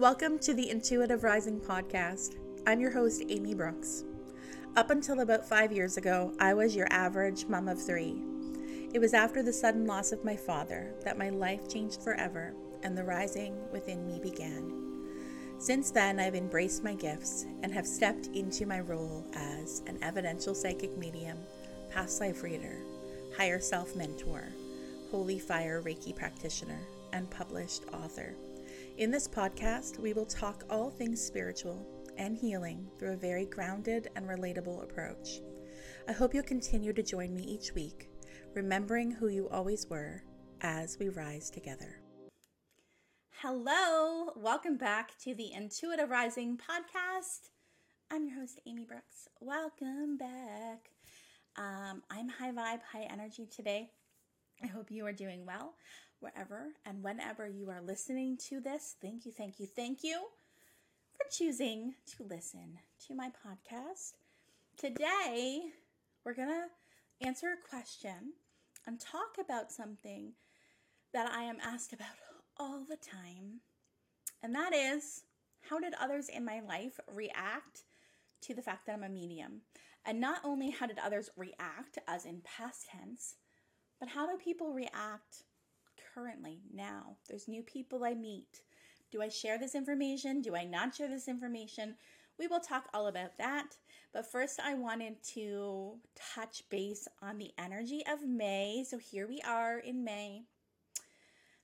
Welcome to the Intuitive Rising podcast. I'm your host, Amy Brookes. Up until about five years ago, I was your average mom of three. It was after the sudden loss of my father that my life changed forever and the rising within me began. Since then, I've embraced my gifts and have stepped into my role as an evidential psychic medium, past life reader, higher self mentor, holy fire Reiki practitioner, and published author. In this podcast, we will talk all things spiritual and healing through a very grounded and relatable approach. I hope you'll continue to join me each week, remembering who you always were as we rise together. Hello, welcome back to the Intuitive Rising podcast. I'm your host, Amy Brookes. Welcome back. Um, I'm high vibe, high energy today. I hope you are doing well wherever and whenever you are listening to this. Thank you, thank you, thank you for choosing to listen to my podcast. Today, we're going to answer a question and talk about something that I am asked about all the time. And that is how did others in my life react to the fact that I'm a medium? And not only how did others react, as in past tense, but how do people react currently, now? There's new people I meet. Do I share this information? Do I not share this information? We will talk all about that. But first, I wanted to touch base on the energy of May. So here we are in May.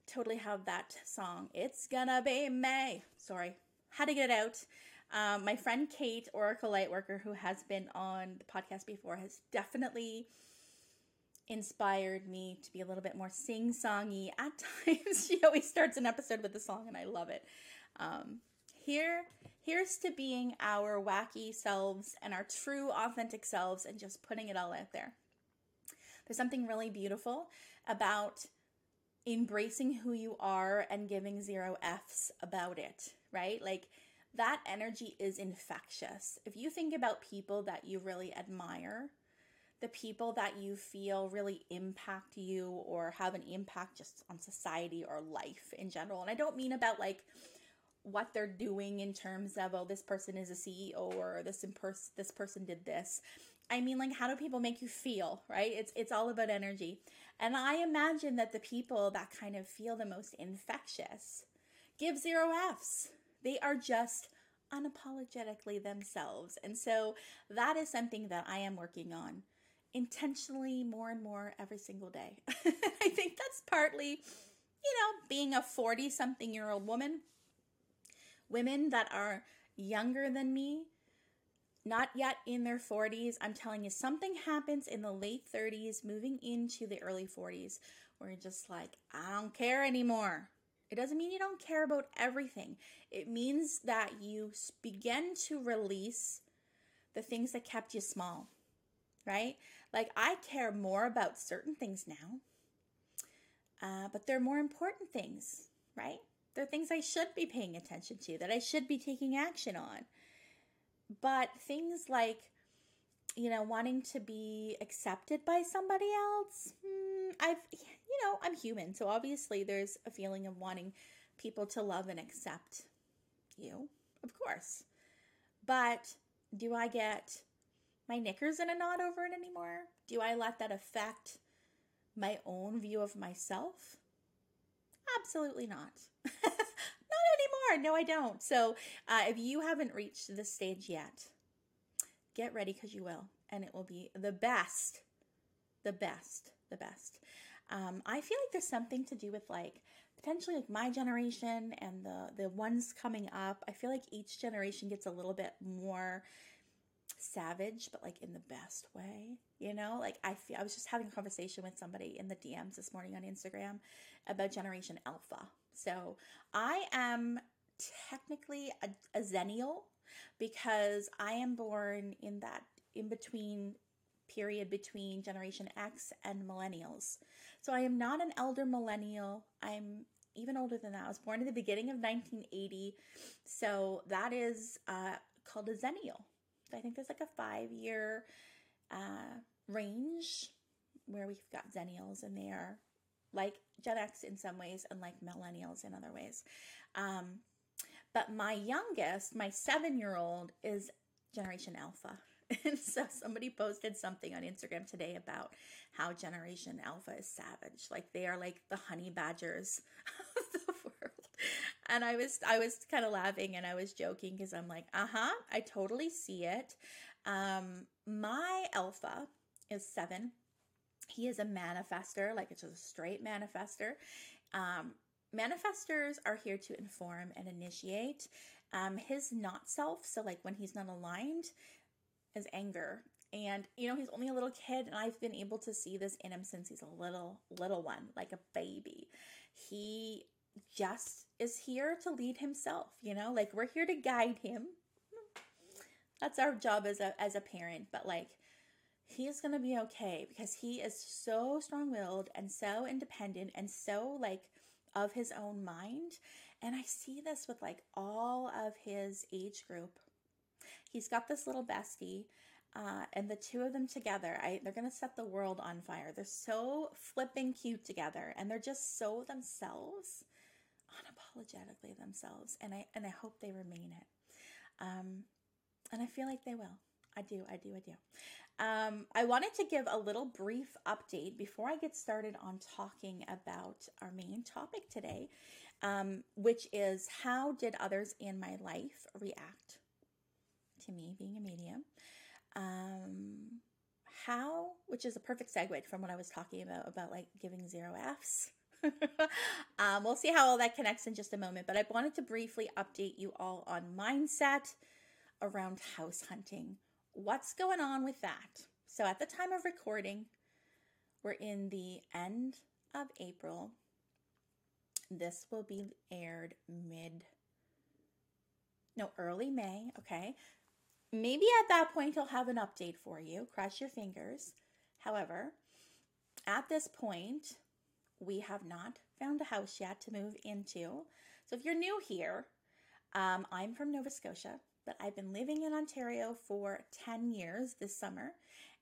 Totally have that song. It's gonna be May. Sorry, had to get it out. Um, my friend Kate, Oracle Lightworker, who has been on the podcast before, has definitely inspired me to be a little bit more sing songy at times. she always starts an episode with a song, and I love it. Um, here, here's to being our wacky selves and our true, authentic selves, and just putting it all out there. There's something really beautiful about embracing who you are and giving zero F's about it, right? Like that energy is infectious. If you think about people that you really admire, the people that you feel really impact you or have an impact just on society or life in general. And I don't mean about like what they're doing in terms of oh this person is a CEO or this this person did this. I mean like how do people make you feel, right? It's it's all about energy. And I imagine that the people that kind of feel the most infectious give zero Fs. They are just unapologetically themselves. And so that is something that I am working on intentionally more and more every single day. I think that's partly, you know, being a 40 something year old woman. Women that are younger than me, not yet in their 40s, I'm telling you, something happens in the late 30s, moving into the early 40s, where you're just like, I don't care anymore. It doesn't mean you don't care about everything. It means that you begin to release the things that kept you small, right? Like, I care more about certain things now, uh, but they're more important things, right? They're things I should be paying attention to, that I should be taking action on. But things like, you know, wanting to be accepted by somebody else, hmm, I've, you know, I'm human. So obviously there's a feeling of wanting people to love and accept you, of course. But do I get my knickers in a knot over it anymore? Do I let that affect my own view of myself? Absolutely not. not anymore. No, I don't. So, uh, if you haven't reached this stage yet, get ready because you will. And it will be the best, the best, the best. Um, I feel like there's something to do with like potentially like my generation and the the ones coming up. I feel like each generation gets a little bit more savage, but like in the best way. You know, like I feel I was just having a conversation with somebody in the DMs this morning on Instagram about Generation Alpha. So I am technically a, a Xennial because I am born in that in between period between Generation X and Millennials. So I am not an elder millennial. I'm even older than that. I was born in the beginning of 1980. So that is uh, called a Xennial. I think there's like a five year uh, range where we've got Xennials and they are like Gen X in some ways and like Millennials in other ways. Um, But my youngest, my seven year old, is Generation Alpha. And so somebody posted something on Instagram today about how Generation Alpha is savage. Like they are like the honey badgers of the world. And I was I was kind of laughing and I was joking because I'm like, uh-huh, I totally see it. Um, my alpha is seven. He is a manifestor, like it's just a straight manifestor. Um, manifestors are here to inform and initiate. Um, his not self, so like when he's not aligned, is anger. And you know, he's only a little kid, and I've been able to see this in him since he's a little, little one, like a baby. He just is here to lead himself, you know, like we're here to guide him. That's our job as a as a parent, but like he's gonna be okay because he is so strong willed and so independent and so like of his own mind. And I see this with like all of his age group. He's got this little bestie, uh, and the two of them together, I, they're gonna set the world on fire. They're so flipping cute together, and they're just so themselves, unapologetically themselves. And I and I hope they remain it. Um, and I feel like they will. I do, I do, I do. Um, I wanted to give a little brief update before I get started on talking about our main topic today, um, which is how did others in my life react to me being a medium? Um, how, which is a perfect segue from what I was talking about, about like giving zero Fs. um, we'll see how all that connects in just a moment, but I wanted to briefly update you all on mindset around house hunting what's going on with that? So, at the time of recording, we're in the end of April. This will be aired mid, no, early May, okay? Maybe at that point I'll have an update for you. Cross your fingers. However, at this point, we have not found a house yet to move into. So if you're new here, um, I'm from Nova Scotia but I've been living in Ontario for 10 years this summer.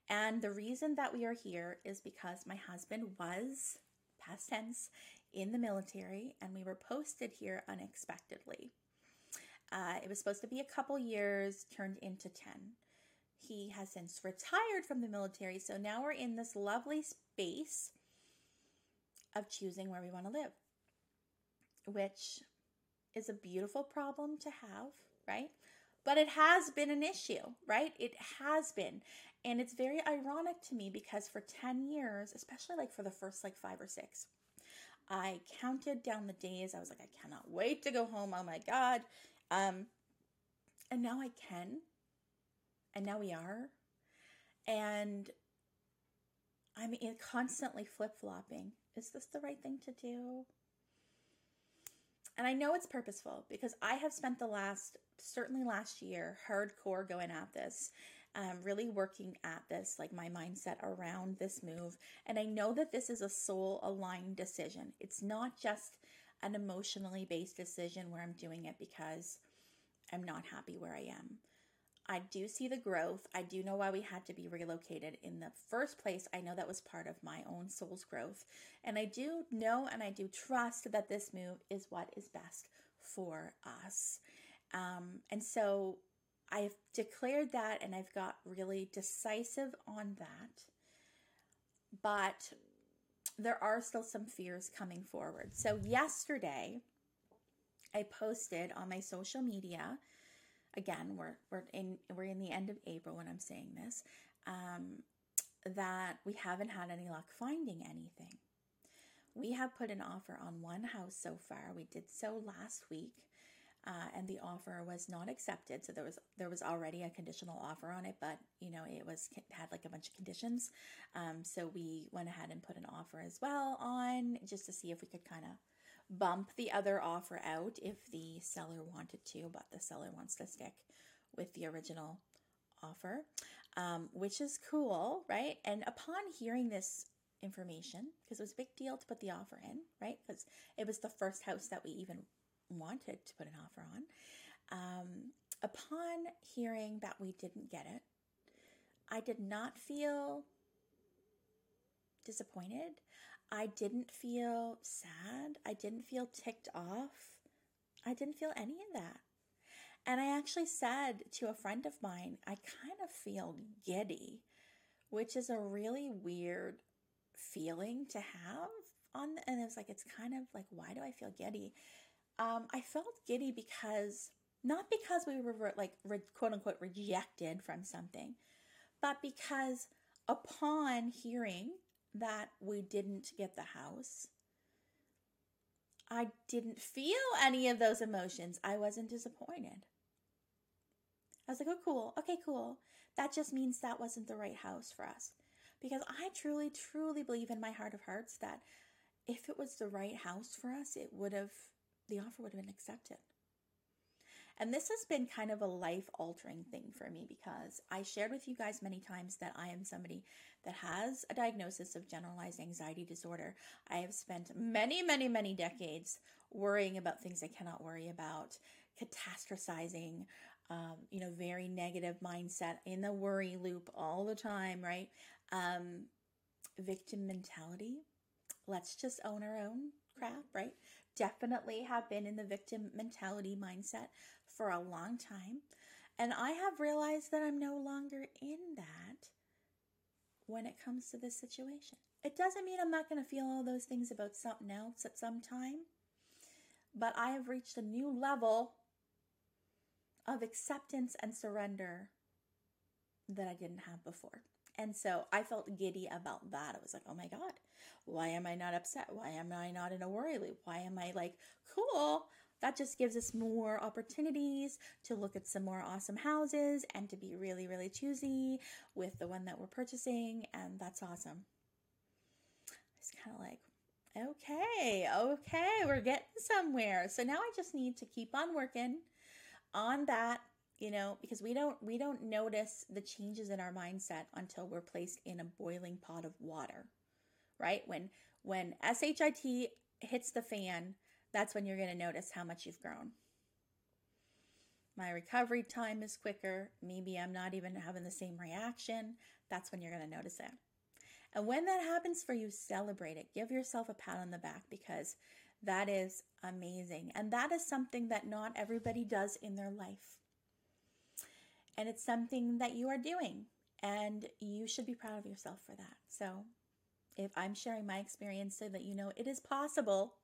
And the reason that we are here is because my husband was, past tense, in the military and we were posted here unexpectedly. Uh, it was supposed to be a couple years, turned into 10. He has since retired from the military, so now we're in this lovely space of choosing where we want to live, which is a beautiful problem to have, right? But it has been an issue, right? It has been. And it's very ironic to me because for 10 years, especially like for the first like five or six, I counted down the days. I was like, I cannot wait to go home. Oh my God. Um, and now I can. And now we are. And I'm constantly flip flopping. Is this the right thing to do? And I know it's purposeful because I have spent the last, certainly last year, hardcore going at this, um, really working at this, like my mindset around this move. And I know that this is a soul aligned decision. It's not just an emotionally based decision where I'm doing it because I'm not happy where I am. I do see the growth. I do know why we had to be relocated in the first place. I know that was part of my own soul's growth. And I do know and I do trust that this move is what is best for us. Um, and so I've declared that and I've got really decisive on that. But there are still some fears coming forward. So yesterday, I posted on my social media again, we're we're in we're in the end of April when I'm saying this, um, that we haven't had any luck finding anything. We have put an offer on one house so far. We did so last week, uh, and the offer was not accepted. So there was there was already a conditional offer on it, but you know it was had like a bunch of conditions. Um, so we went ahead and put an offer as well on just to see if we could kind of bump the other offer out if the seller wanted to, but the seller wants to stick with the original offer, um, which is cool, right? And upon hearing this information, because it was a big deal to put the offer in, right? Because it was the first house that we even wanted to put an offer on. Um, upon hearing that we didn't get it, I did not feel disappointed. I didn't feel sad. I didn't feel ticked off. I didn't feel any of that. And I actually said to a friend of mine, I kind of feel giddy, which is a really weird feeling to have on and it was like it's kind of like why do I feel giddy? Um, I felt giddy because not because we were like re- quote unquote rejected from something, but because upon hearing that we didn't get the house, I didn't feel any of those emotions. I wasn't disappointed. I was like, oh, cool. Okay, cool. That just means that wasn't the right house for us. Because I truly, truly believe in my heart of hearts that if it was the right house for us, it would have, the offer would have been accepted. And this has been kind of a life altering thing for me because I shared with you guys many times that I am somebody that has a diagnosis of generalized anxiety disorder. I have spent many, many, many decades worrying about things I cannot worry about, catastrophizing, um, you know, very negative mindset in the worry loop all the time, right? Um, victim mentality. Let's just own our own crap, right? Definitely have been in the victim mentality mindset for a long time. And I have realized that I'm no longer in that when it comes to this situation. It doesn't mean I'm not going to feel all those things about something else at some time, but I have reached a new level of acceptance and surrender that I didn't have before. And so I felt giddy about that. I was like, oh my God, why am I not upset? Why am I not in a worry loop? Why am I like, cool? That just gives us more opportunities to look at some more awesome houses and to be really, really choosy with the one that we're purchasing. And that's awesome. It's kind of like, okay, okay, we're getting somewhere. So now I just need to keep on working on that you know because we don't we don't notice the changes in our mindset until we're placed in a boiling pot of water right? When when shit hits the fan that's when you're going to notice how much you've grown. My recovery time is quicker. Maybe i'm not even having the same reaction. That's when you're going to notice it. And when that happens for you celebrate it. Give yourself a pat on the back because that is amazing. And that is something that not everybody does in their life. And it's something that you are doing, and you should be proud of yourself for that. So, if I'm sharing my experience so that you know it is possible,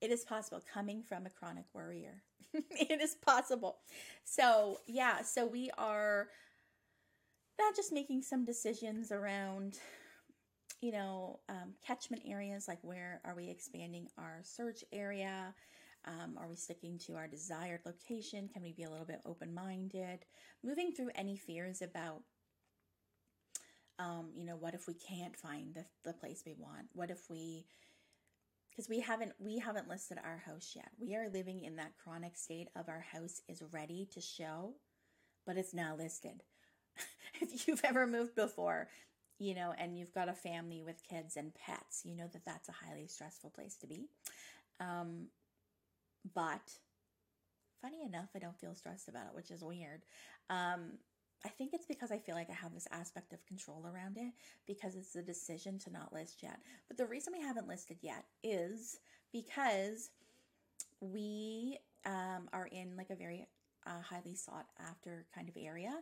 it is possible coming from a chronic worrier. it is possible. So, yeah, so we are not just making some decisions around you know, um, catchment areas like where are we expanding our search area? Um, are we sticking to our desired location? Can we be a little bit open minded? Moving through any fears about, um, you know, what if we can't find the, the place we want? What if we, because we haven't we haven't listed our house yet. We are living in that chronic state of our house is ready to show, but it's not listed. if you've ever moved before, you know, and you've got a family with kids and pets, you know that that's a highly stressful place to be. Um, but funny enough, I don't feel stressed about it, which is weird. Um, I think it's because I feel like I have this aspect of control around it because it's the decision to not list yet. But the reason we haven't listed yet is because we um, are in like a very uh, highly sought after kind of area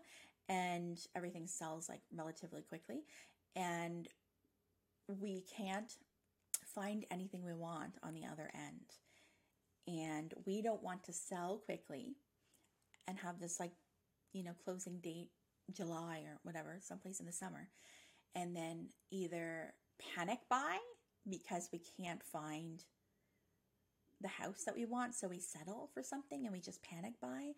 and everything sells like relatively quickly and we can't find anything we want on the other end and we don't want to sell quickly and have this like you know closing date july or whatever someplace in the summer and then either panic buy because we can't find the house that we want so we settle for something and we just panic buy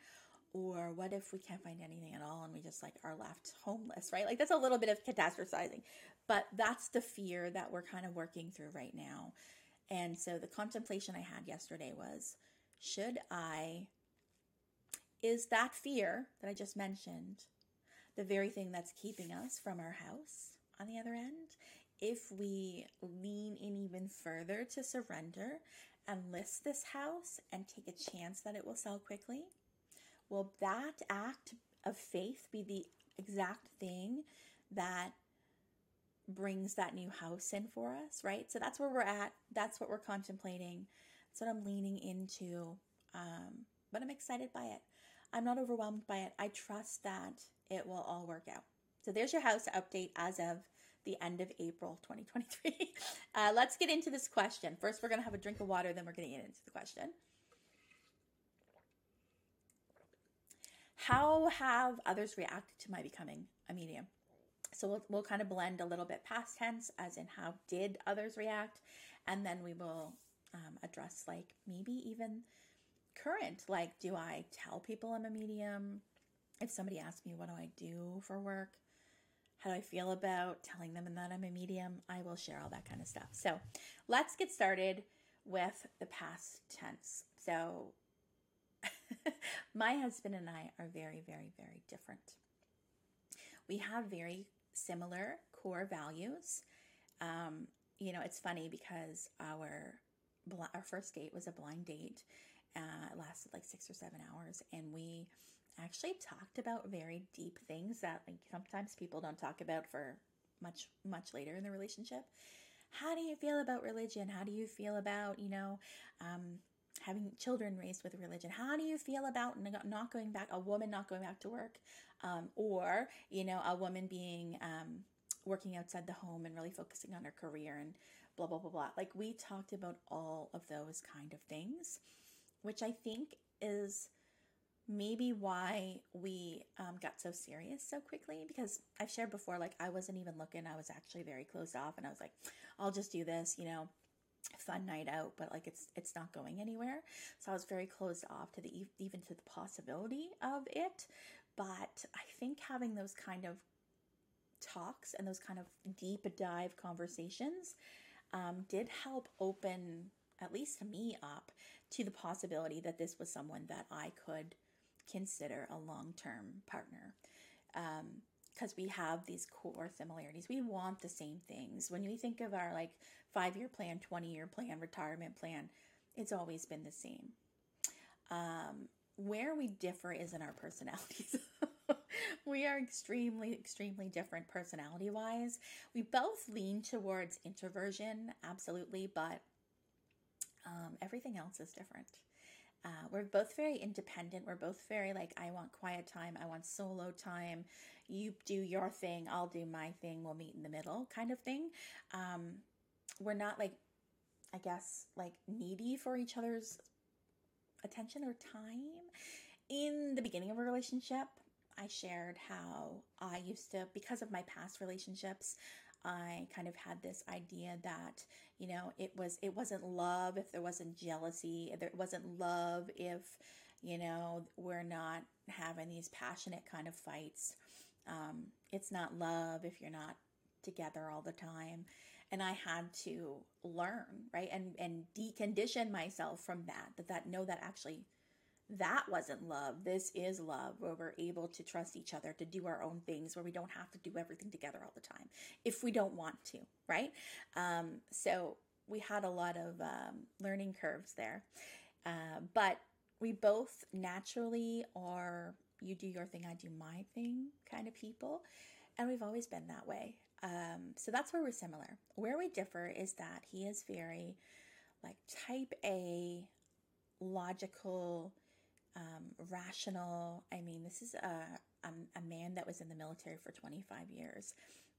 or what if we can't find anything at all and we just like are left homeless, right? Like that's a little bit of catastrophizing, but that's the fear that we're kind of working through right now. And so the contemplation I had yesterday was should I, is that fear that I just mentioned the very thing that's keeping us from our house on the other end? If we lean in even further to surrender and list this house and take a chance that it will sell quickly, Will that act of faith be the exact thing that brings that new house in for us, right? So that's where we're at. That's what we're contemplating. That's what I'm leaning into. Um, but I'm excited by it. I'm not overwhelmed by it. I trust that it will all work out. So there's your house update as of the end of April 2023. Uh, let's get into this question. First, we're going to have a drink of water, then we're going to get into the question. How have others reacted to my becoming a medium? So we'll, we'll kind of blend a little bit past tense, as in how did others react, and then we will um, address like maybe even current. Like, do I tell people I'm a medium? If somebody asks me what do I do for work, how do I feel about telling them that I'm a medium, I will share all that kind of stuff. So let's get started with the past tense. So my husband and I are very, very, very different. We have very similar core values. Um, you know, it's funny because our our first date was a blind date. Uh, it lasted like six or seven hours, and we actually talked about very deep things that like sometimes people don't talk about for much much later in the relationship. How do you feel about religion? How do you feel about you know um, having children raised with religion? How do you feel about not going back, a woman not going back to work, um, or you know, a woman being um, working outside the home and really focusing on her career and blah blah blah blah. Like we talked about all of those kind of things, which I think is maybe why we um, got so serious so quickly because I've shared before, like I wasn't even looking. I was actually very closed off, and I was like, I'll just do this, you know fun night out but like it's it's not going anywhere. So i was very closed off to the even to the possibility of it. But i think having those kind of talks and those kind of deep dive conversations um, did help open at least me up to the possibility that this was someone that i could consider a long-term partner. Um, because we have these core similarities. We want the same things. When we think of our like five year plan, 20 year plan, retirement plan, it's always been the same. Um, where we differ is in our personalities. we are extremely, extremely different personality wise. We both lean towards introversion, absolutely, but um, everything else is different. Uh, we're both very independent. We're both very like, I want quiet time. I want solo time. You do your thing. I'll do my thing. We'll meet in the middle kind of thing. Um, we're not like, I guess, like needy for each other's attention or time. In the beginning of a relationship, I shared how I used to, because of my past relationships, I kind of had this idea that, you know, it was it wasn't love if there wasn't jealousy, if there wasn't love if, you know, we're not having these passionate kind of fights. Um, it's not love if you're not together all the time. And I had to learn, right? And and decondition myself from that, that that no, that actually that wasn't love. This is love, where we're able to trust each other to do our own things, where we don't have to do everything together all the time if we don't want to, right? Um, so we had a lot of um, learning curves there. Uh, but we both naturally are you do your thing, I do my thing kind of people. And we've always been that way. Um, so that's where we're similar. Where we differ is that he is very like type A, logical, um, rational. I mean, this is a, a, a man that was in the military for 25 years,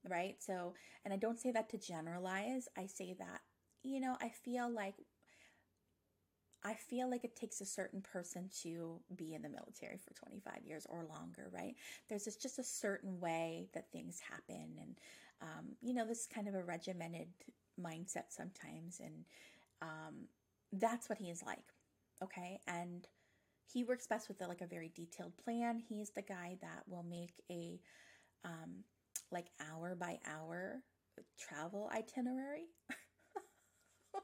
right? So, and I don't say that to generalize. I say that, you know, I feel like I feel like it takes a certain person to be in the military for 25 years or longer, right? There's just a certain way that things happen. And, um, you know, this is kind of a regimented mindset sometimes. And um, that's what he is like. Okay. And he works best with a, like a very detailed plan. He's the guy that will make a um, like hour by hour travel itinerary.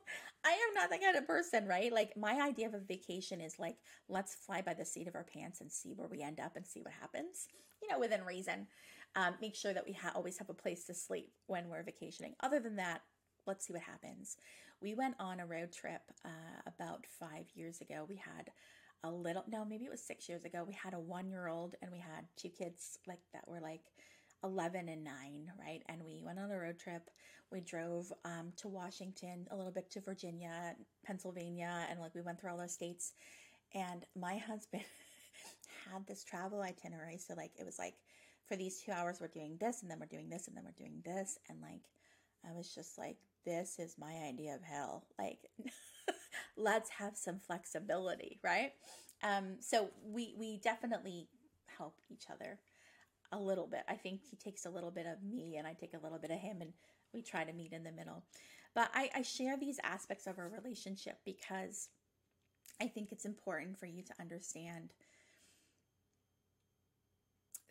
I am not that kind of person, right? Like my idea of a vacation is like let's fly by the seat of our pants and see where we end up and see what happens. You know, within reason. Um, make sure that we ha- always have a place to sleep when we're vacationing. Other than that, let's see what happens. We went on a road trip uh, about five years ago. We had a little no maybe it was six years ago we had a one year old and we had two kids like that were like 11 and 9 right and we went on a road trip we drove um, to washington a little bit to virginia pennsylvania and like we went through all those states And my husband had this travel itinerary. So, like, it was like, for these two hours, we're doing this, and then we're doing this, and then we're doing this. And, like, I was just like, this is my idea of hell. Like, let's have some flexibility, right? Um, so we we definitely help each other a little bit. I think he takes a little bit of me and I take a little bit of him and we try to meet in the middle. But I, I share these aspects of our relationship because I think it's important for you to understand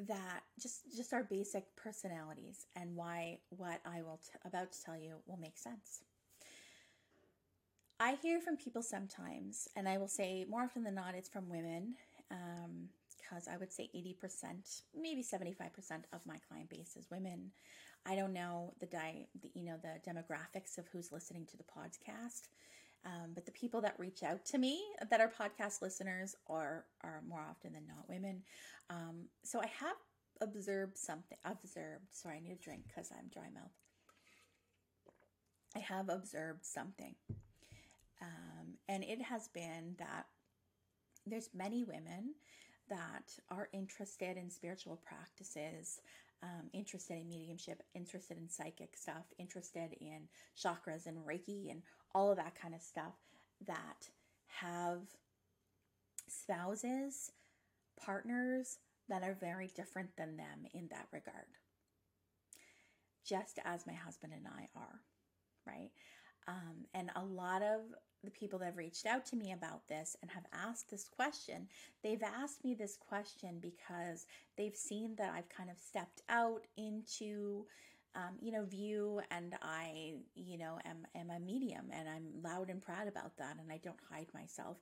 that just just our basic personalities and why what I will t- about to tell you will make sense. I hear from people sometimes, and I will say more often than not, it's from women, because um, I would say 80%, maybe 75% of my client base is women. I don't know the, di- the you know the demographics of who's listening to the podcast, um, but the people that reach out to me that are podcast listeners are are more often than not women. Um, so I have observed something. Observed. Sorry, I need a drink because I'm dry mouth. I have observed something um, and it has been that there's many women that are interested in spiritual practices, um, interested in mediumship, interested in psychic stuff, interested in chakras and Reiki and all of that kind of stuff that have spouses, partners that are very different than them in that regard. Just as my husband and I are, right? Um, and a lot of the people that have reached out to me about this and have asked this question, they've asked me this question because they've seen that I've kind of stepped out into, um, you know, view and I, you know, am, am a medium and I'm loud and proud about that and I don't hide myself.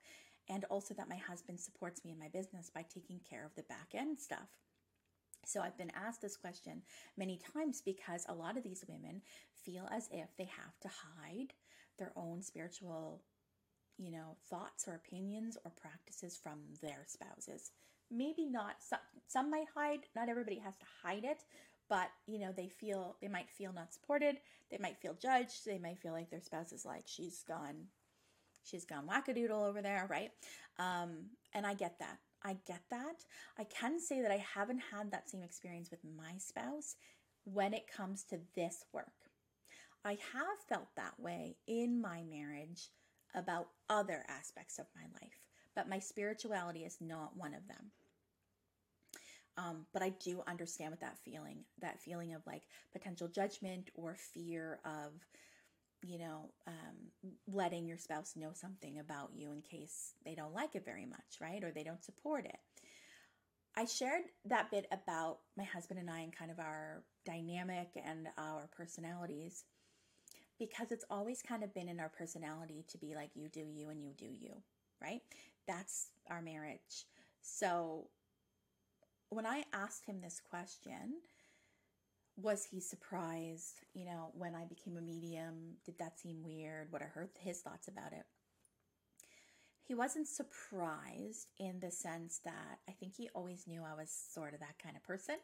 And also that my husband supports me in my business by taking care of the back end stuff. So I've been asked this question many times because a lot of these women feel as if they have to hide their own spiritual, you know, thoughts or opinions or practices from their spouses. Maybe not some some might hide, not everybody has to hide it, but you know, they feel they might feel not supported, they might feel judged, they might feel like their spouse is like she's gone she's gone wackadoodle over there, right? Um, and I get that. I get that. I can say that I haven't had that same experience with my spouse when it comes to this work. I have felt that way in my marriage about other aspects of my life, but my spirituality is not one of them. Um, but I do understand what that feeling, that feeling of like potential judgment or fear of, you know, um, letting your spouse know something about you in case they don't like it very much, right? Or they don't support it. I shared that bit about my husband and I and kind of our dynamic and our personalities because it's always kind of been in our personality to be like, you do you and you do you, right? That's our marriage. So when I asked him this question, was he surprised, you know, when I became a medium? Did that seem weird? What are his thoughts about it? He wasn't surprised in the sense that I think he always knew I was sort of that kind of person,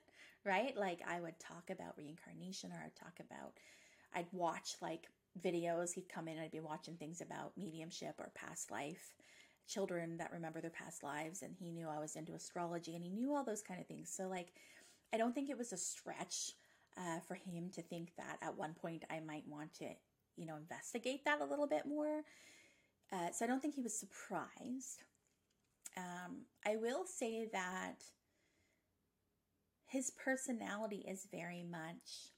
right? Like I would talk about reincarnation or I'd talk about I'd watch like videos. He'd come in, I'd be watching things about mediumship or past life, children that remember their past lives. And he knew I was into astrology and he knew all those kind of things. So, like, I don't think it was a stretch uh, for him to think that at one point I might want to, you know, investigate that a little bit more. Uh, so, I don't think he was surprised. Um, I will say that his personality is very much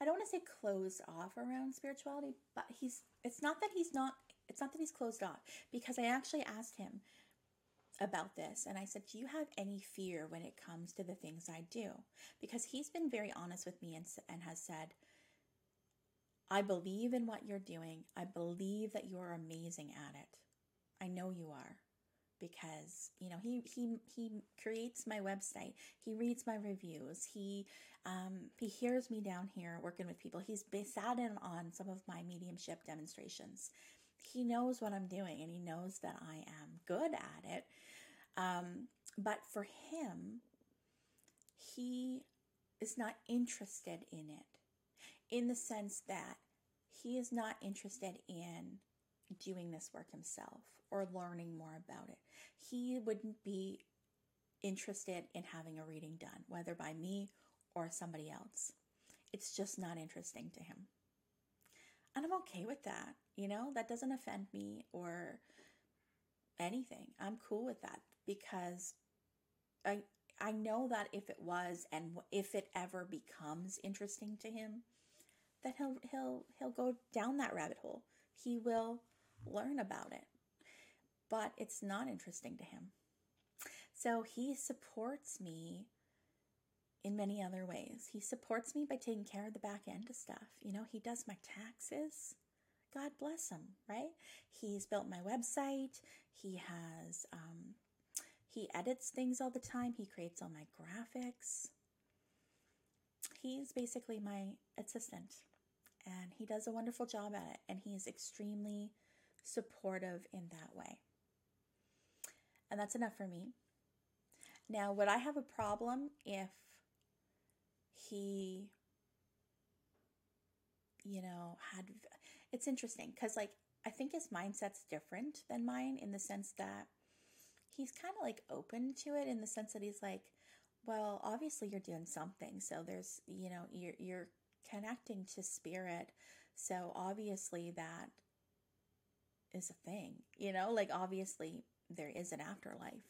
I don't want to say closed off around spirituality, but he's it's not that he's not it's not that he's closed off because I actually asked him about this and I said, "Do you have any fear when it comes to the things I do?" Because he's been very honest with me and and has said, "I believe in what you're doing. I believe that you're amazing at it. I know you are." because you know he he he creates my website he reads my reviews he um, he hears me down here working with people he's sat in on some of my mediumship demonstrations he knows what i'm doing and he knows that i am good at it um, but for him he is not interested in it in the sense that he is not interested in doing this work himself or learning more about it. He wouldn't be interested in having a reading done, whether by me or somebody else. It's just not interesting to him. And I'm okay with that. You know, that doesn't offend me or anything. I'm cool with that because I I know that if it was and if it ever becomes interesting to him, that he'll he'll he'll go down that rabbit hole. He will learn about it. But it's not interesting to him. So he supports me in many other ways. He supports me by taking care of the back end of stuff. You know, he does my taxes. God bless him, right? He's built my website. He has, um, he edits things all the time. He creates all my graphics. He's basically my assistant and he does a wonderful job at it. And he is extremely supportive in that way. And that's enough for me. Now, would I have a problem if he, you know, had. It's interesting because, like, I think his mindset's different than mine in the sense that he's kind of like open to it in the sense that he's like, well, obviously you're doing something. So there's, you know, you're, you're connecting to spirit. So obviously that is a thing, you know, like obviously there is an afterlife.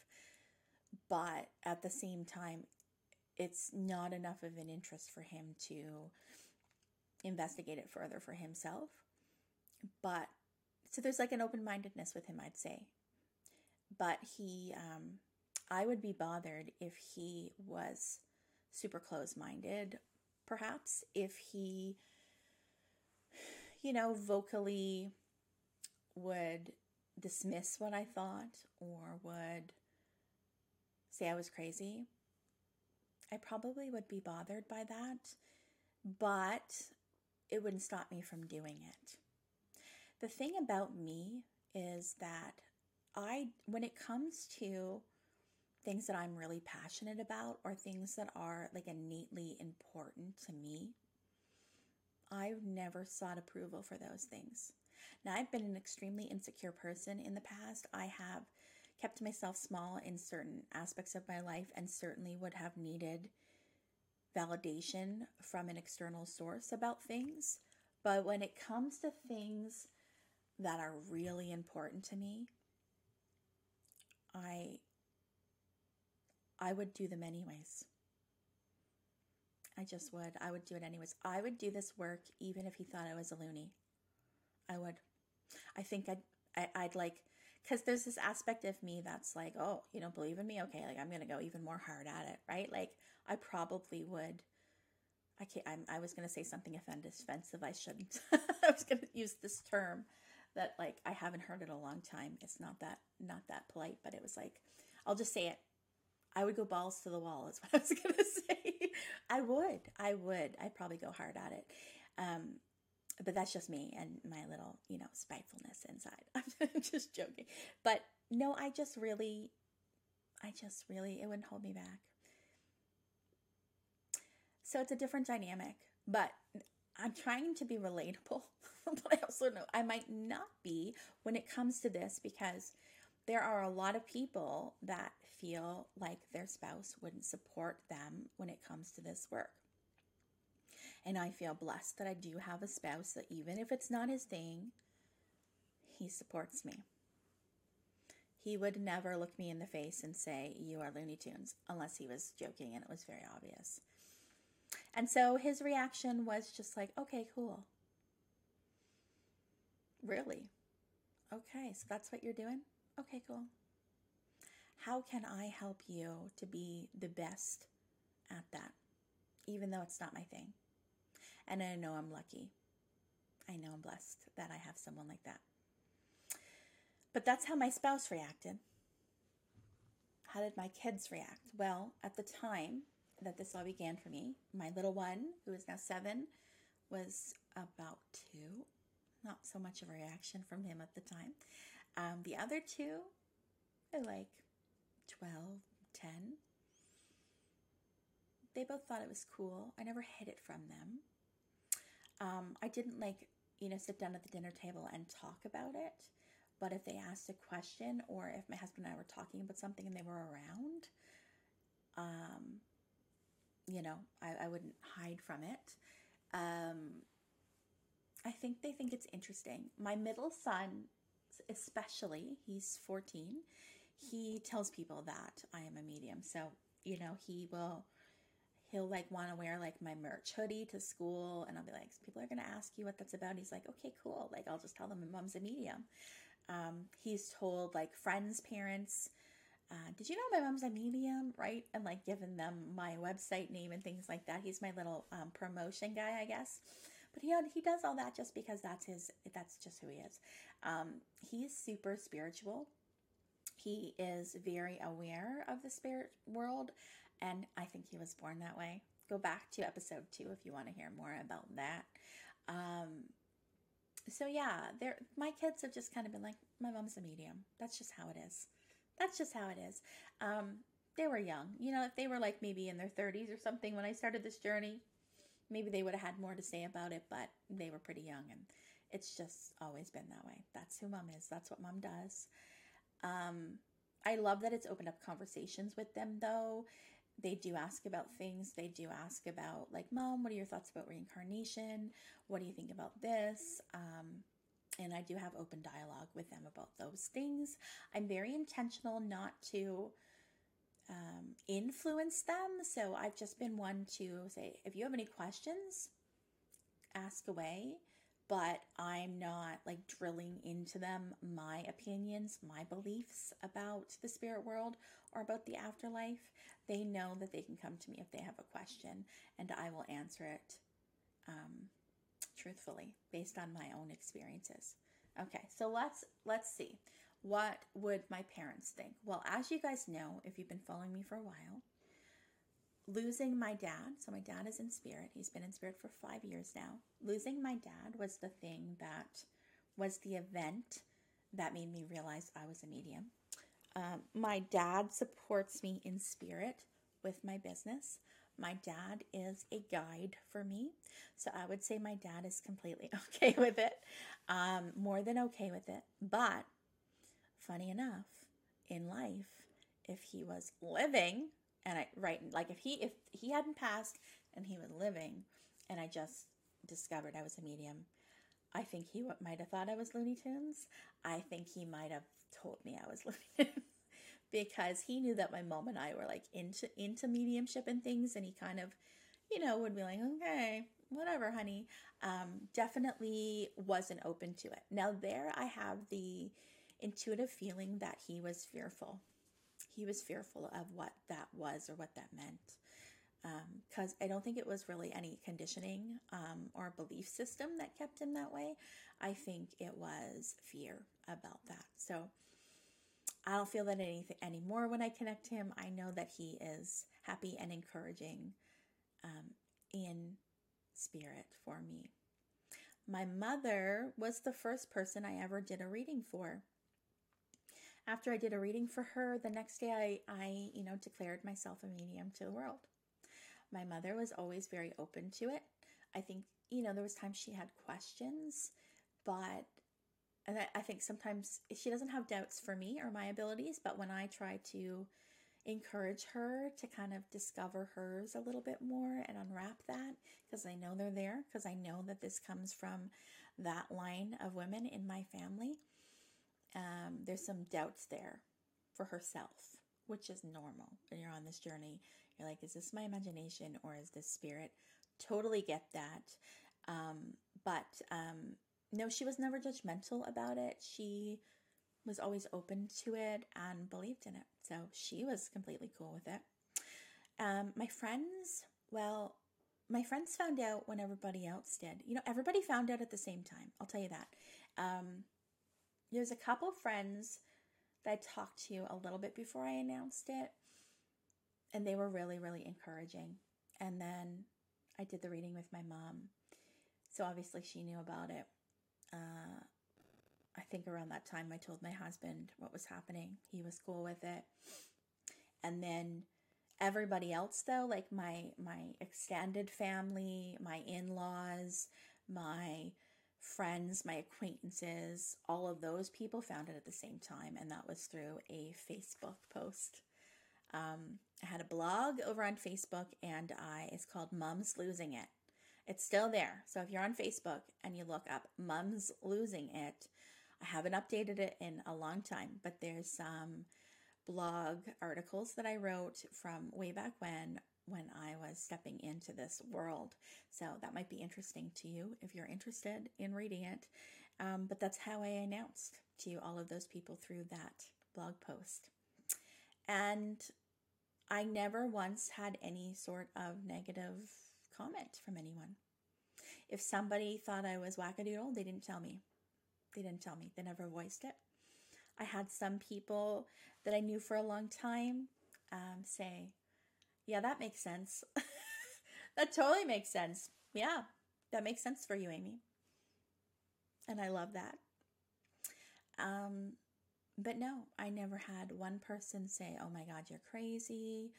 But at the same time, it's not enough of an interest for him to investigate it further for himself. But so there's like an open mindedness with him, I'd say. But he, um, I would be bothered if he was super close minded, perhaps, if he, you know, vocally would dismiss what I thought or would say I was crazy, I probably would be bothered by that, but it wouldn't stop me from doing it. The thing about me is that I, when it comes to things that I'm really passionate about or things that are like innately important to me, I've never sought approval for those things. Now, I've been an extremely insecure person in the past. I have kept myself small in certain aspects of my life and certainly would have needed validation from an external source about things. But when it comes to things that are really important to me, I I would do them anyways. I just would. I would do it anyways. I would do this work even if he thought I was a loony. I would. I think I'd I, would i would like because there's this aspect of me that's like, oh, you don't believe in me? Okay, like I'm gonna go even more hard at it, right? Like I probably would. I can't. I'm, I was gonna say something offensive. I shouldn't. I was gonna use this term that like I haven't heard in a long time. It's not that not that polite, but it was like I'll just say it. I would go balls to the wall. Is what I was gonna say. I would. I would. I'd probably go hard at it. Um, but that's just me and my little, you know, spitefulness inside. I'm just joking. But no, I just really, I just really, it wouldn't hold me back. So it's a different dynamic, but I'm trying to be relatable. but I also know I might not be when it comes to this because there are a lot of people that feel like their spouse wouldn't support them when it comes to this work. And I feel blessed that I do have a spouse that even if it's not his thing, he supports me. He would never look me in the face and say, You are Looney Tunes, unless he was joking and it was very obvious. And so his reaction was just like, Okay, cool. Really? Okay, so that's what you're doing? Okay, cool. How can I help you to be the best at that, even though it's not my thing? And I know I'm lucky. I know I'm blessed that I have someone like that. But that's how my spouse reacted. How did my kids react? Well, at the time that this all began for me, my little one, who is now seven, was about two. Not so much of a reaction from him at the time. Um, the other two are like 12, 10. They both thought it was cool. I never hid it from them. Um, I didn't like, you know, sit down at the dinner table and talk about it. But if they asked a question or if my husband and I were talking about something and they were around, um, you know, I, I wouldn't hide from it. Um, I think they think it's interesting. My middle son, especially, he's 14, he tells people that I am a medium. So, you know, he will he'll like want to wear like my merch hoodie to school and I'll be like, people are going to ask you what that's about. He's like, okay, cool. Like, I'll just tell them my mom's a medium. Um, he's told like friends, parents, uh, did you know my mom's a medium, right? And like giving them my website name and things like that. He's my little um, promotion guy, I guess. But he he does all that just because that's his that's just who he is. Um, he's super spiritual. He is very aware of the spirit world and I think he was born that way. Go back to episode two if you want to hear more about that. Um, so yeah, there my kids have just kind of been like, my mom's a medium. That's just how it is. That's just how it is. Um, they were young. You know, if they were like maybe in their 30s or something when I started this journey, maybe they would have had more to say about it, but they were pretty young and it's just always been that way. That's who mom is. That's what mom does. Um, I love that it's opened up conversations with them though they do ask about things. They do ask about, like, Mom, what are your thoughts about reincarnation? What do you think about this? Um, and I do have open dialogue with them about those things. I'm very intentional not to um, influence them. So I've just been one to say, if you have any questions, ask away but I'm not like drilling into them my opinions, my beliefs about the spirit world or about the afterlife. They know that they can come to me if they have a question, and I will answer it um, truthfully based on my own experiences. Okay, so let's let's see. What would my parents think? Well, as you guys know, if you've been following me for a while, losing my dad, so my dad is in spirit, he's been in spirit for five years now. Losing my dad was the thing that was the event that made me realize I was a medium. Um, my dad supports me in spirit with my business. My dad is a guide for me. So I would say my dad is completely okay with it, um, more than okay with it. But funny enough, in life, if he was living, and I right like if he if he hadn't passed and he was living and I just discovered I was a medium, I think he might have thought I was Looney Tunes. I think he might have told me I was Looney Tunes because he knew that my mom and I were like into into mediumship and things, and he kind of, you know, would be like, okay, whatever, honey. Um, definitely wasn't open to it. Now there, I have the intuitive feeling that he was fearful he was fearful of what that was or what that meant. Because um, I don't think it was really any conditioning um, or belief system that kept him that way. I think it was fear about that. So I don't feel that anything anymore when I connect to him. I know that he is happy and encouraging um, in spirit for me. My mother was the first person I ever did a reading for after I did a reading for her, the next day I, I, you know, declared myself a medium to the world. My mother was always very open to it. I think, you know, there was times she had questions, but and I, I think sometimes she doesn't have doubts for me or my abilities, but when I try to encourage her to kind of discover hers a little bit more and unwrap that because I know they're there because I know that this comes from that line of women in my family um, there's some doubts there for herself, which is normal when you're on this journey. You're like, is this my imagination or is this spirit? Totally get that. Um, but um, no, she was never judgmental about it. She was always open to it and believed in it. So she was completely cool with it. Um, my friends, well, my friends found out when everybody else did. You know, everybody found out at the same time. I'll tell you that. Um, there's a couple of friends that I talked to a little bit before I announced it, and they were really, really encouraging. And then I did the reading with my mom. So obviously she knew about it. Uh, I think around that time I told my husband what was happening. He was cool with it. And then everybody else though, like my my extended family, my in-laws, my friends, my acquaintances, all of those people found it at the same time, and that was through a Facebook post. Um, I had a blog over on Facebook, and I it's called Mums Losing It. It's still there. So if you're on Facebook and you look up Mums Losing It, I haven't updated it in a long time, but there's some blog articles that I wrote from way back when when I was stepping into this world. So that might be interesting to you if you're interested in reading it. Um, but that's how I announced to all of those people through that blog post. And I never once had any sort of negative comment from anyone. If somebody thought I was wackadoodle, they didn't tell me. They didn't tell me. They never voiced it. I had some people that I knew for a long time um, say, Yeah, that makes sense. that totally makes sense. Yeah, that makes sense for you, Amy. And I love that. Um, but no, I never had one person say, "Oh my God, you're crazy.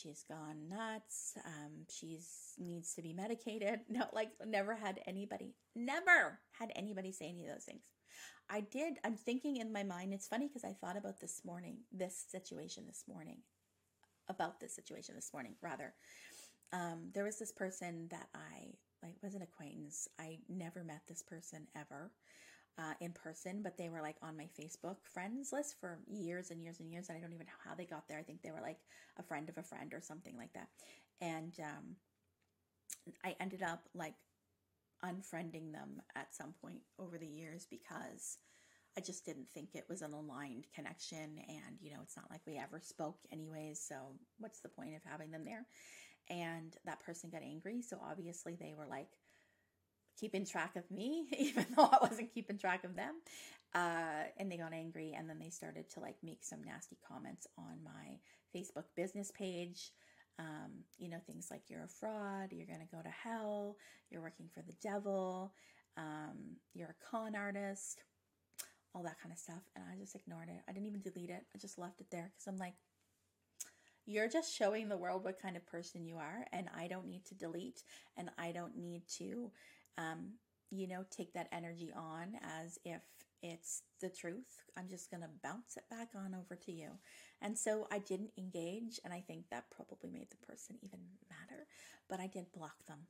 She's gone nuts. Um, she's needs to be medicated." No, like never had anybody, never had anybody say any of those things. I did. I'm thinking in my mind. It's funny because I thought about this morning, this situation this morning, about this situation this morning. Rather, um, there was this person that I like was an acquaintance. I never met this person ever uh, in person, but they were like on my Facebook friends list for years and years and years. And I don't even know how they got there. I think they were like a friend of a friend or something like that. And um, I ended up like unfriending them at some point over the years because I just didn't think it was an aligned connection. And, you know, it's not like we ever spoke anyways. So what's the point of having them there? And that person got angry. So obviously they were like, keeping track of me, even though I wasn't keeping track of them. Uh, and they got angry, and then they started to like make some nasty comments on my Facebook business page. Um, you know, things like you're a fraud, you're going to go to hell, you're working for the devil, um, you're a con artist, all that kind of stuff. And I just ignored it. I didn't even delete it. I just left it there because I'm like, you're just showing the world what kind of person you are, and I don't need to delete, and I don't need to um, you know, take that energy on as if it's the truth. I'm just going to bounce it back on over to you. And so I didn't engage, and I think that probably made the person even madder, but I did block them.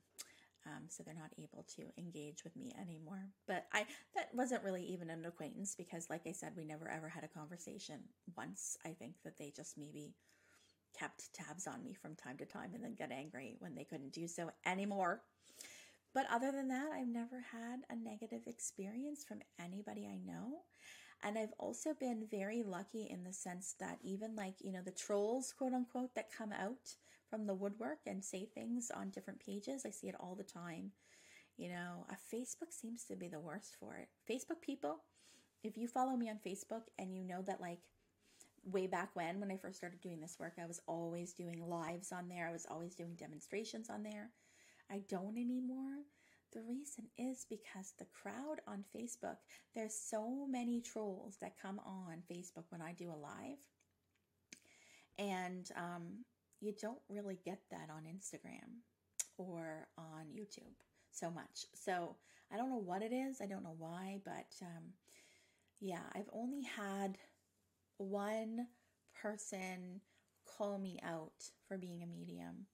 Um, so they're not able to engage with me anymore. But I that wasn't really even an acquaintance because, like I said, we never ever had a conversation. Once I think that they just maybe kept tabs on me from time to time and then got angry when they couldn't do so anymore. But other than that, I've never had a negative experience from anybody I know. And I've also been very lucky in the sense that even like, you know, the trolls, quote unquote, that come out from the woodwork and say things on different pages, I see it all the time. You know, a Facebook seems to be the worst for it. Facebook people, if you follow me on Facebook and you know that like way back when, when I first started doing this work, I was always doing lives on there, I was always doing demonstrations on there. I don't anymore. The reason is because the crowd on Facebook, there's so many trolls that come on Facebook when I do a live. And um, you don't really get that on Instagram or on YouTube so much. So I don't know what it is. I don't know why, but um, yeah, I've only had one person call me out for being a medium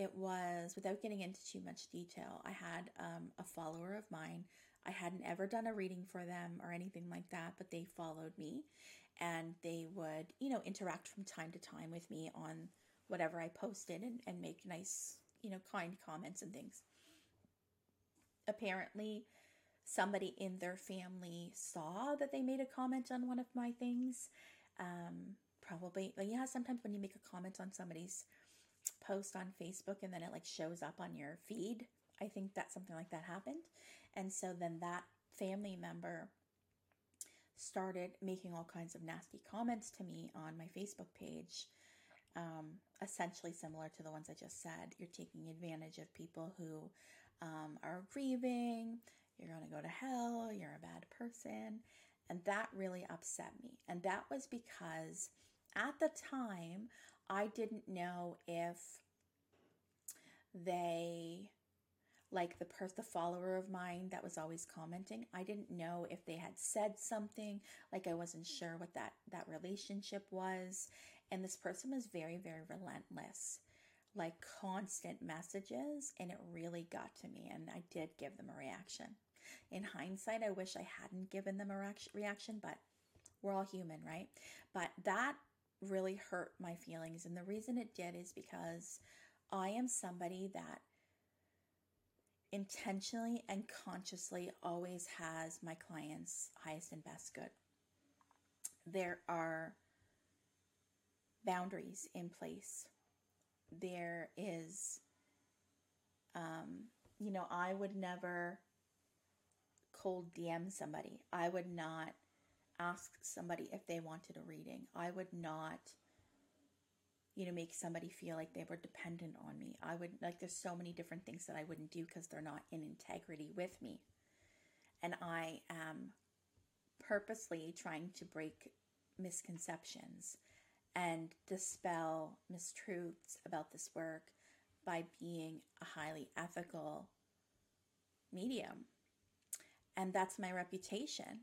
it was, without getting into too much detail, I had um, a follower of mine. I hadn't ever done a reading for them or anything like that, but they followed me and they would, you know, interact from time to time with me on whatever I posted and, and make nice, you know, kind comments and things. Apparently, somebody in their family saw that they made a comment on one of my things. Um, probably, yeah, sometimes when you make a comment on somebody's post on Facebook and then it like shows up on your feed. I think that something like that happened. And so then that family member started making all kinds of nasty comments to me on my Facebook page, um, essentially similar to the ones I just said. You're taking advantage of people who um, are grieving, you're going to go to hell, you're a bad person. And that really upset me. And that was because at the time, I didn't know if they like the the follower of mine that was always commenting i didn't know if they had said something. Like i wasn't sure what that that relationship was. And this person was very very relentless like constant messages and it really got to me and i did give them a reaction. In hindsight i wish i hadn't given them a reaction but we're all human right? But that really hurt my feelings and the reason it did is because i am somebody that intentionally and consciously always has my clients' highest and best good. There are boundaries in place. There is, um, you know, I would never cold DM somebody. I would not ask somebody if they wanted a reading. I would not you know, make somebody feel like they were dependent on me. I would like there's so many different things that I wouldn't do because they're not in integrity with me. And I am purposely trying to break misconceptions and dispel mistruths about this work by being a highly ethical medium. And that's my reputation.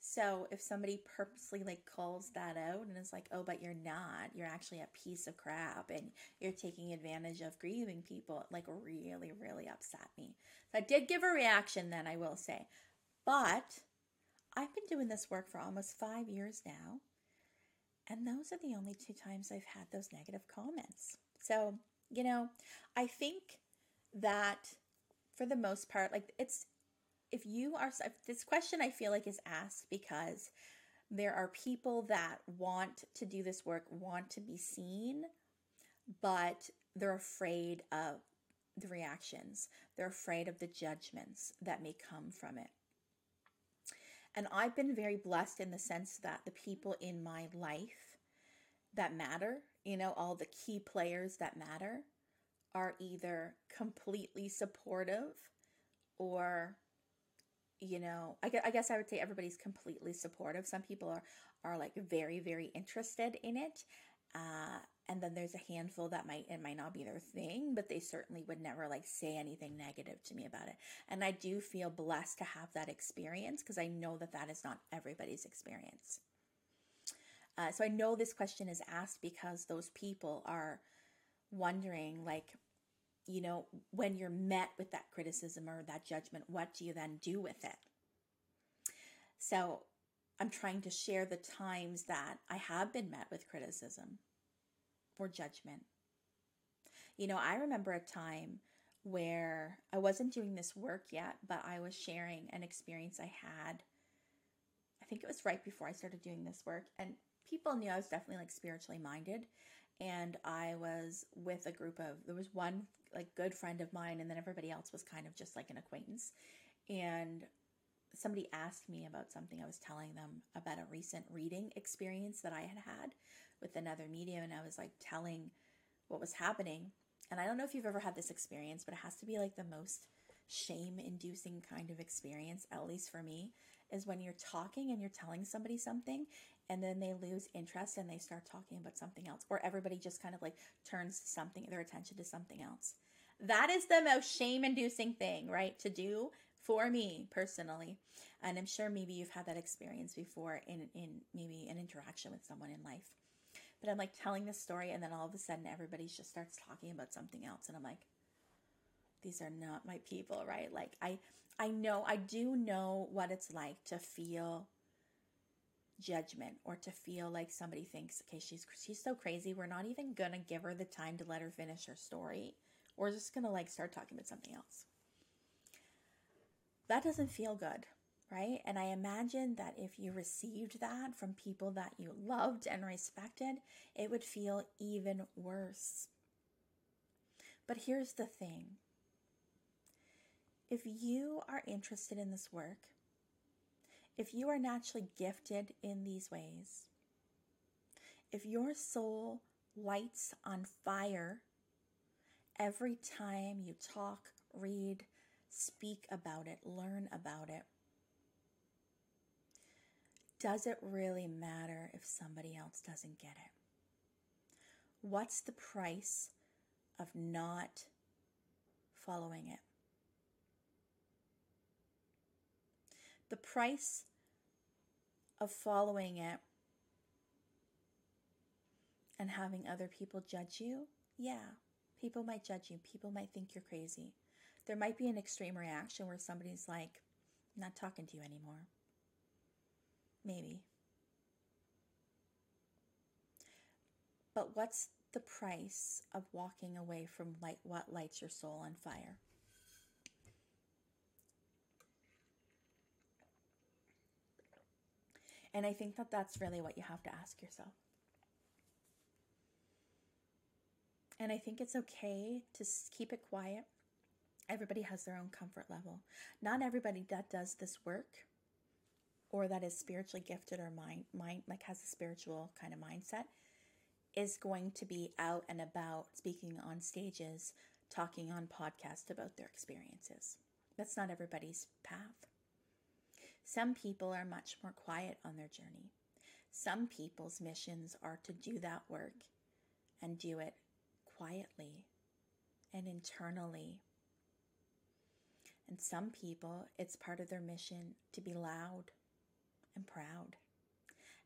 So if somebody purposely like calls that out and is like, "Oh, but you're not. You're actually a piece of crap and you're taking advantage of grieving people." Like really really upset me. So I did give a reaction then, I will say. But I've been doing this work for almost 5 years now. And those are the only two times I've had those negative comments. So, you know, I think that for the most part like it's if you are this question I feel like is asked because there are people that want to do this work, want to be seen, but they're afraid of the reactions. They're afraid of the judgments that may come from it. And I've been very blessed in the sense that the people in my life that matter, you know, all the key players that matter, are either completely supportive or you know, I, guess I would say everybody's completely supportive. Some people are are like very very interested in it, uh, and then there's a handful that might it might not be their thing, but they certainly would never like say anything negative to me about it. And I do feel blessed to have that experience because I know that that is not everybody's experience. Uh, so I know this question is asked because those people are wondering like you know, when you're met with that criticism or that judgment, what do you then do with it? So I'm trying to share the times that I have been met with criticism or judgment. You know, I remember a time where I wasn't doing this work yet, but I was sharing an experience I had. I think it was right before I started doing this work, and people knew I was definitely like spiritually minded and I was with a group of there was one like good friend of mine and then everybody else was kind of just like an acquaintance. And somebody asked me about something I was telling them about a recent reading experience that I had had with another medium and I was like telling what was happening. And I don't know if you've ever had this experience but it has to be like the most shame inducing kind of experience at least for me is when you're talking and you're telling somebody something and then they lose interest and they start talking about something else or everybody just kind of like turns something their attention to something else. That is the most shame inducing thing right to do for me personally. And i'm sure maybe you've had that experience before in in maybe an interaction with someone in life. But i'm like telling this story and then all of a sudden everybody just starts talking about something else and i'm like these are not my people right? Like i i know i do know what it's like to feel judgment or to feel like somebody thinks, okay, she's she's so crazy. We're not even gonna give her the time to let her finish her story. We're just gonna like start talking about something else. That doesn't feel good, right? And I imagine that if you received that from people that you loved and respected, it would feel even worse. But here's the thing if you are interested in this work, if you are naturally gifted in these ways, if your soul lights on fire every time you talk, read, speak about it, learn about it, does it really matter if somebody else doesn't get it? What's the price of not following it? The price of following it and having other people judge you, yeah, people might judge you. People might think you're crazy. There might be an extreme reaction where somebody's like, not talking to you anymore. Maybe. But what's the price of walking away from light, what lights your soul on fire? And I think that that's really what you have to ask yourself. And I think it's okay to keep it quiet. Everybody has their own comfort level. Not everybody that does this work or that is spiritually gifted or mind, mind like has a spiritual kind of mindset is going to be out and about speaking on stages, talking on podcasts about their experiences. That's not everybody's path. Some people are much more quiet on their journey. Some people's missions are to do that work and do it quietly and internally. And some people, it's part of their mission to be loud and proud.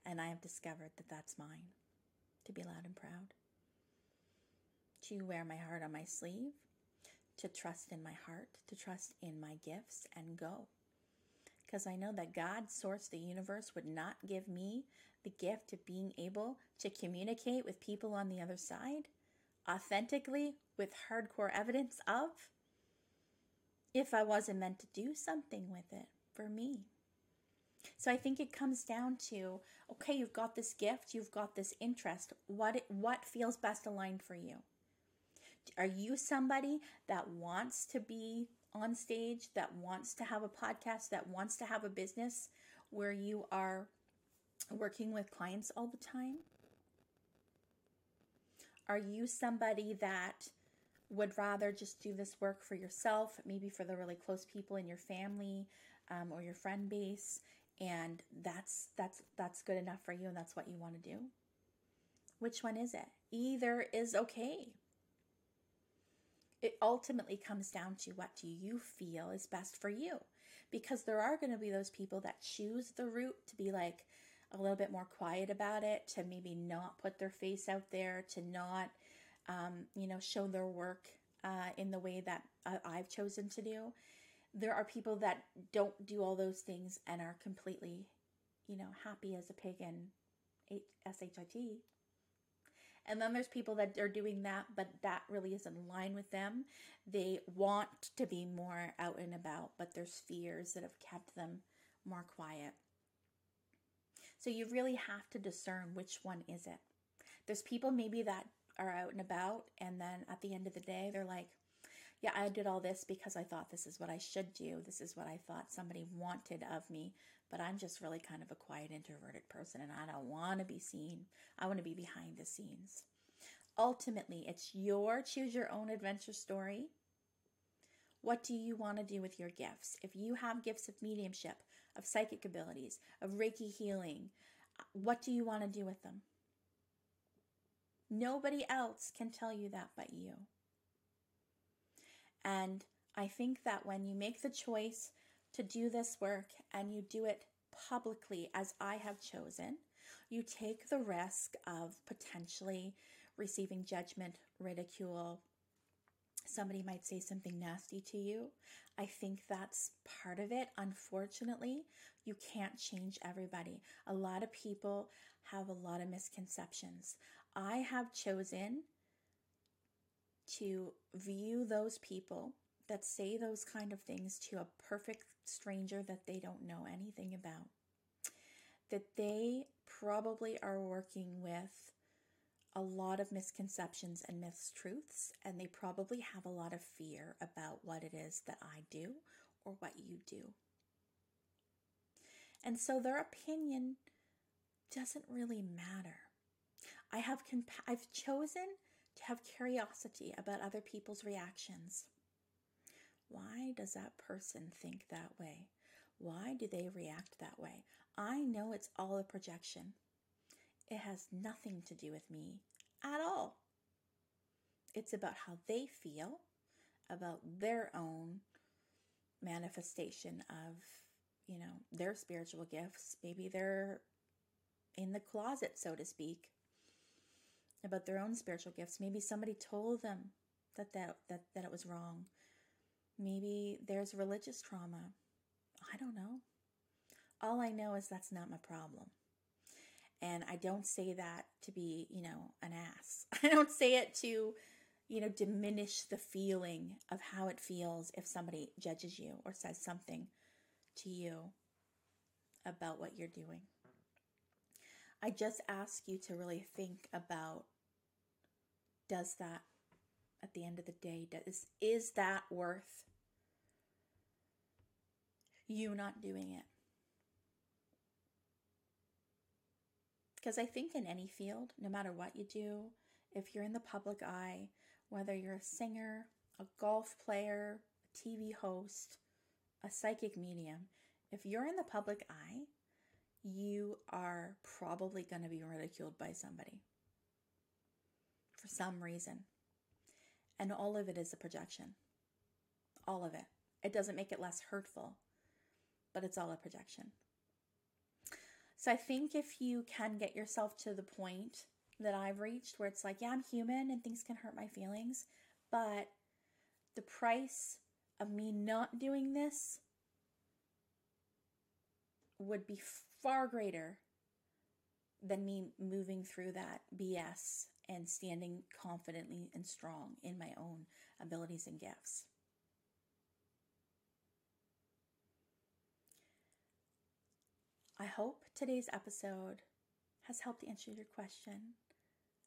And I have discovered that that's mine to be loud and proud, to wear my heart on my sleeve, to trust in my heart, to trust in my gifts and go. Because I know that God, source the universe, would not give me the gift of being able to communicate with people on the other side authentically with hardcore evidence of if I wasn't meant to do something with it for me. So I think it comes down to okay, you've got this gift, you've got this interest. What what feels best aligned for you? Are you somebody that wants to be on stage, that wants to have a podcast, that wants to have a business where you are working with clients all the time? Are you somebody that would rather just do this work for yourself, maybe for the really close people in your family um, or your friend base, and that's that's that's good enough for you, and that's what you want to do? Which one is it? Either is okay. It ultimately comes down to what do you feel is best for you, because there are going to be those people that choose the route to be like, a little bit more quiet about it, to maybe not put their face out there, to not, um, you know, show their work uh, in the way that uh, I've chosen to do. There are people that don't do all those things and are completely, you know, happy as a pig in SHIT. And then there's people that are doing that, but that really isn't in line with them. They want to be more out and about, but there's fears that have kept them more quiet. So you really have to discern which one is it. There's people maybe that are out and about, and then at the end of the day, they're like, yeah, I did all this because I thought this is what I should do. This is what I thought somebody wanted of me. But I'm just really kind of a quiet, introverted person and I don't want to be seen. I want to be behind the scenes. Ultimately, it's your choose your own adventure story. What do you want to do with your gifts? If you have gifts of mediumship, of psychic abilities, of Reiki healing. What do you want to do with them? Nobody else can tell you that but you. And I think that when you make the choice to do this work and you do it publicly, as I have chosen, you take the risk of potentially receiving judgment, ridicule, somebody might say something nasty to you. I think that's part of it. Unfortunately, you can't change everybody. A lot of people have a lot of misconceptions. I have chosen to view those people that say those kind of things to a perfect stranger that they don't know anything about. That they probably are working with a lot of misconceptions and mistruths, and they probably have a lot of fear about what it is that I do or what you do. And so their opinion doesn't really matter. I have comp- I've chosen have curiosity about other people's reactions. Why does that person think that way? Why do they react that way? I know it's all a projection. It has nothing to do with me at all. It's about how they feel about their own manifestation of, you know, their spiritual gifts. Maybe they're in the closet, so to speak, about their own spiritual gifts. Maybe somebody told them that that, that, that it was wrong. Maybe there's religious trauma. I don't know. All I know is that's not my problem. And I don't say that to be, you know, an ass. I don't say it to, you know, diminish the feeling of how it feels if somebody judges you or says something to you about what you're doing. I just ask you to really think about does that at the end of the day does is that worth you not doing it? Because I think in any field, no matter what you do, if you're in the public eye, whether you're a singer, a golf player, a TV host, a psychic medium, if you're in the public eye, you are probably going to be ridiculed by somebody for some reason. And all of it is a projection. All of it. It doesn't make it less hurtful, but it's all a projection. So I think if you can get yourself to the point that I've reached where it's like, yeah, I'm human and things can hurt my feelings, but the price of me not doing this would be far greater than me moving through that BS and standing confidently and strong in my own abilities and gifts. I hope today's episode has helped answer your question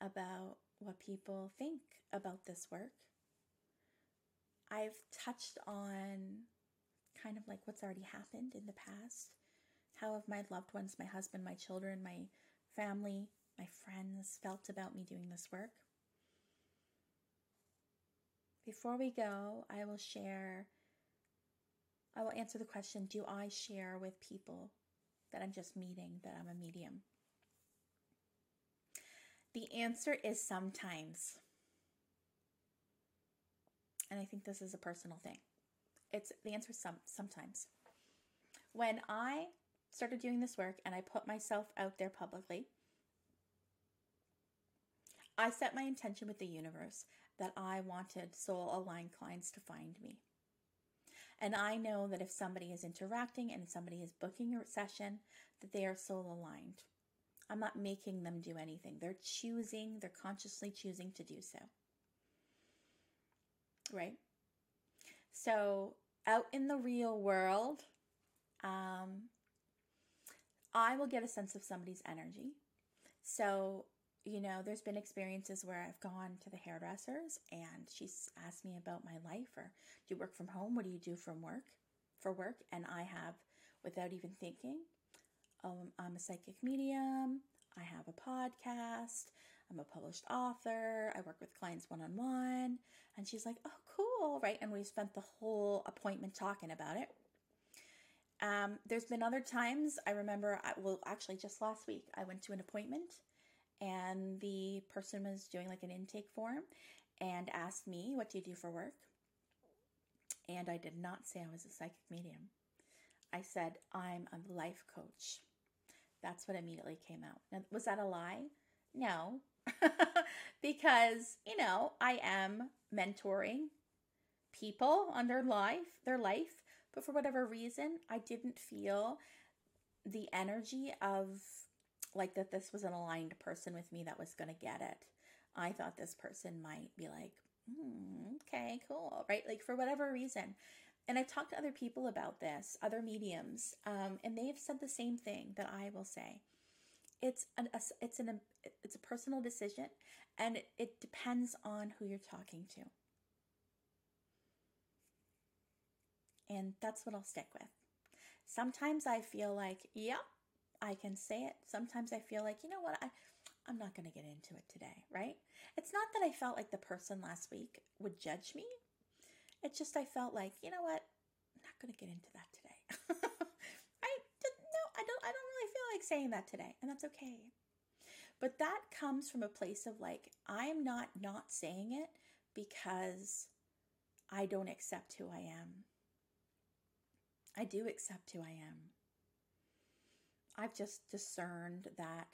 about what people think about this work. I've touched on kind of like what's already happened in the past. How have my loved ones, my husband, my children, my family, my friends felt about me doing this work? Before we go, I will share, I will answer the question Do I share with people that I'm just meeting, that I'm a medium? The answer is sometimes. And I think this is a personal thing. It's the answer is some sometimes. When I started doing this work and I put myself out there publicly, I set my intention with the universe that I wanted soul aligned clients to find me. And I know that if somebody is interacting and somebody is booking a session, that they are soul aligned. I'm not making them do anything. They're choosing, they're consciously choosing to do so. Right? So, out in the real world, um, I will get a sense of somebody's energy. So, you know, there's been experiences where I've gone to the hairdressers and she's asked me about my life or do you work from home? What do you do from work? For work? And I have, without even thinking, um, I'm a psychic medium. I have a podcast. I'm a published author. I work with clients one on one. And she's like, oh, cool, right? And we spent the whole appointment talking about it. Um, there's been other times I remember, I, well, actually, just last week, I went to an appointment and the person was doing like an intake form and asked me, What do you do for work? And I did not say I was a psychic medium. I said, I'm a life coach. That's what immediately came out. Now, was that a lie? No, because, you know, I am mentoring people on their life, their life, but for whatever reason, I didn't feel the energy of like that this was an aligned person with me that was going to get it. I thought this person might be like, mm, okay, cool, right? Like for whatever reason. And I've talked to other people about this, other mediums, um, and they've said the same thing that I will say. It's an a, it's an a, it's a personal decision, and it, it depends on who you're talking to. And that's what I'll stick with. Sometimes I feel like, yep, I can say it. Sometimes I feel like, you know what, I, I'm not going to get into it today, right? It's not that I felt like the person last week would judge me. It's just I felt like, you know what, I'm not going to get into that today. I no, I don't. I don't really feel like saying that today, and that's okay. But that comes from a place of like I am not not saying it because I don't accept who I am. I do accept who I am. I've just discerned that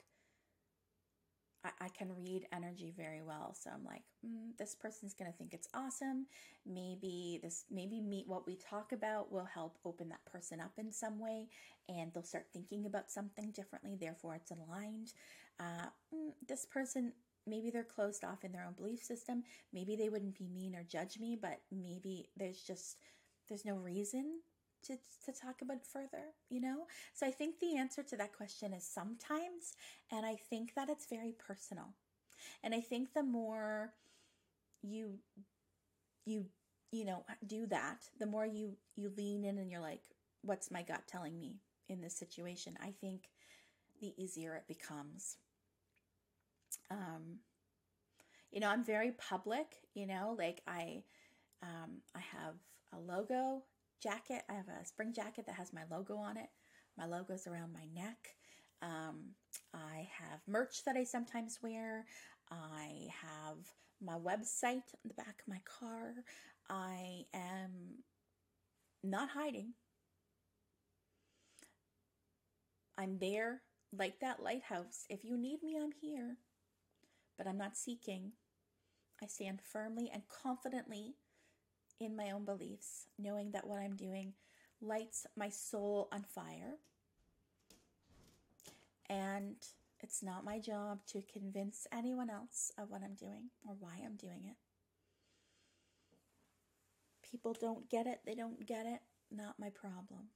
I, I can read energy very well. So I'm like, mm, this person's going to think it's awesome. Maybe this, maybe meet what we talk about will help open that person up in some way and they'll start thinking about something differently. Therefore, it's aligned. Uh, mm, this person, maybe they're closed off in their own belief system. Maybe they wouldn't be mean or judge me, but maybe there's just, there's no reason to, to talk about it further, you know? So I think the answer to that question is sometimes, and I think that it's very personal. And I think the more you you you know do that, the more you you lean in and you're like, what's my gut telling me in this situation? I think the easier it becomes. Um you know, I'm very public, you know, like I um I have a logo jacket. I have a spring jacket that has my logo on it. My logo's around my neck. Um, I have merch that I sometimes wear. I have my website on the back of my car. I am not hiding. I'm there like that lighthouse. If you need me, I'm here. But I'm not seeking. I stand firmly and confidently in my own beliefs, knowing that what I'm doing lights my soul on fire. And it's not my job to convince anyone else of what I'm doing or why I'm doing it. People don't get it, they don't get it, not my problem.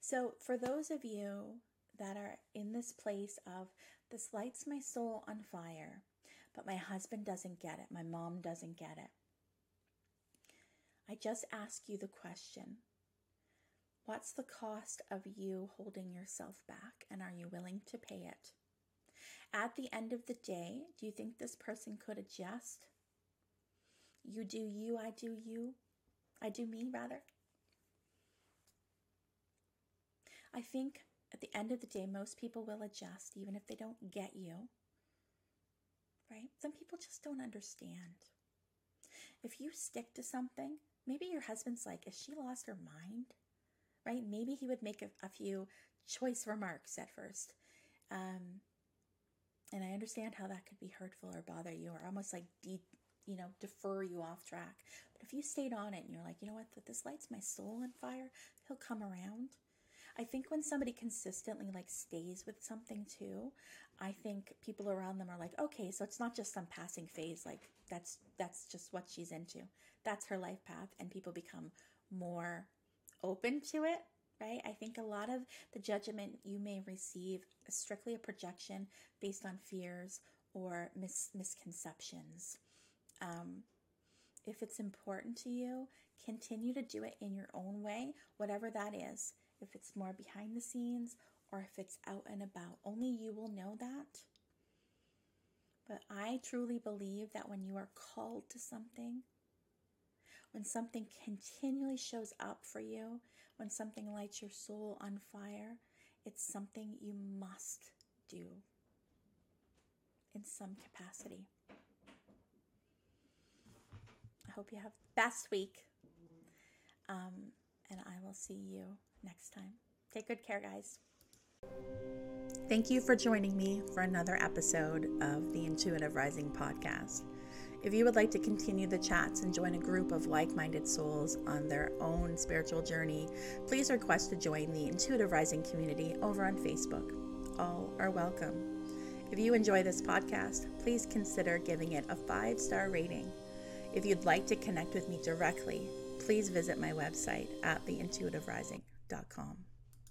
So, for those of you that are in this place of this lights my soul on fire, but my husband doesn't get it, my mom doesn't get it, I just ask you the question What's the cost of you holding yourself back, and are you willing to pay it? At the end of the day, do you think this person could adjust? You do you, I do you, I do me, rather. I think at the end of the day, most people will adjust, even if they don't get you. Right? Some people just don't understand. If you stick to something, maybe your husband's like, is she lost her mind? Right? Maybe he would make a, a few choice remarks at first. Um, and I understand how that could be hurtful or bother you or almost like you know, defer you off track. But if you stayed on it and you're like, you know what, this lights my soul on fire, he'll come around. I think when somebody consistently like stays with something too, I think people around them are like, okay, so it's not just some passing phase. Like that's that's just what she's into. That's her life path, and people become more open to it. Right? I think a lot of the judgment you may receive is strictly a projection based on fears or mis- misconceptions. Um, if it's important to you, continue to do it in your own way, whatever that is if it's more behind the scenes or if it's out and about. Only you will know that. But I truly believe that when you are called to something, when something continually shows up for you, when something lights your soul on fire, it's something you must do in some capacity. I hope you have best week. Um, and I will see you next time. Take good care, guys. Thank you for joining me for another episode of the Intuitive Rising podcast. If you would like to continue the chats and join a group of like minded souls on their own spiritual journey, please request to join the Intuitive Rising community over on Facebook. All are welcome. If you enjoy this podcast, please consider giving it a five star rating. If you'd like to connect with me directly, please visit my website at theintuitiverising.com.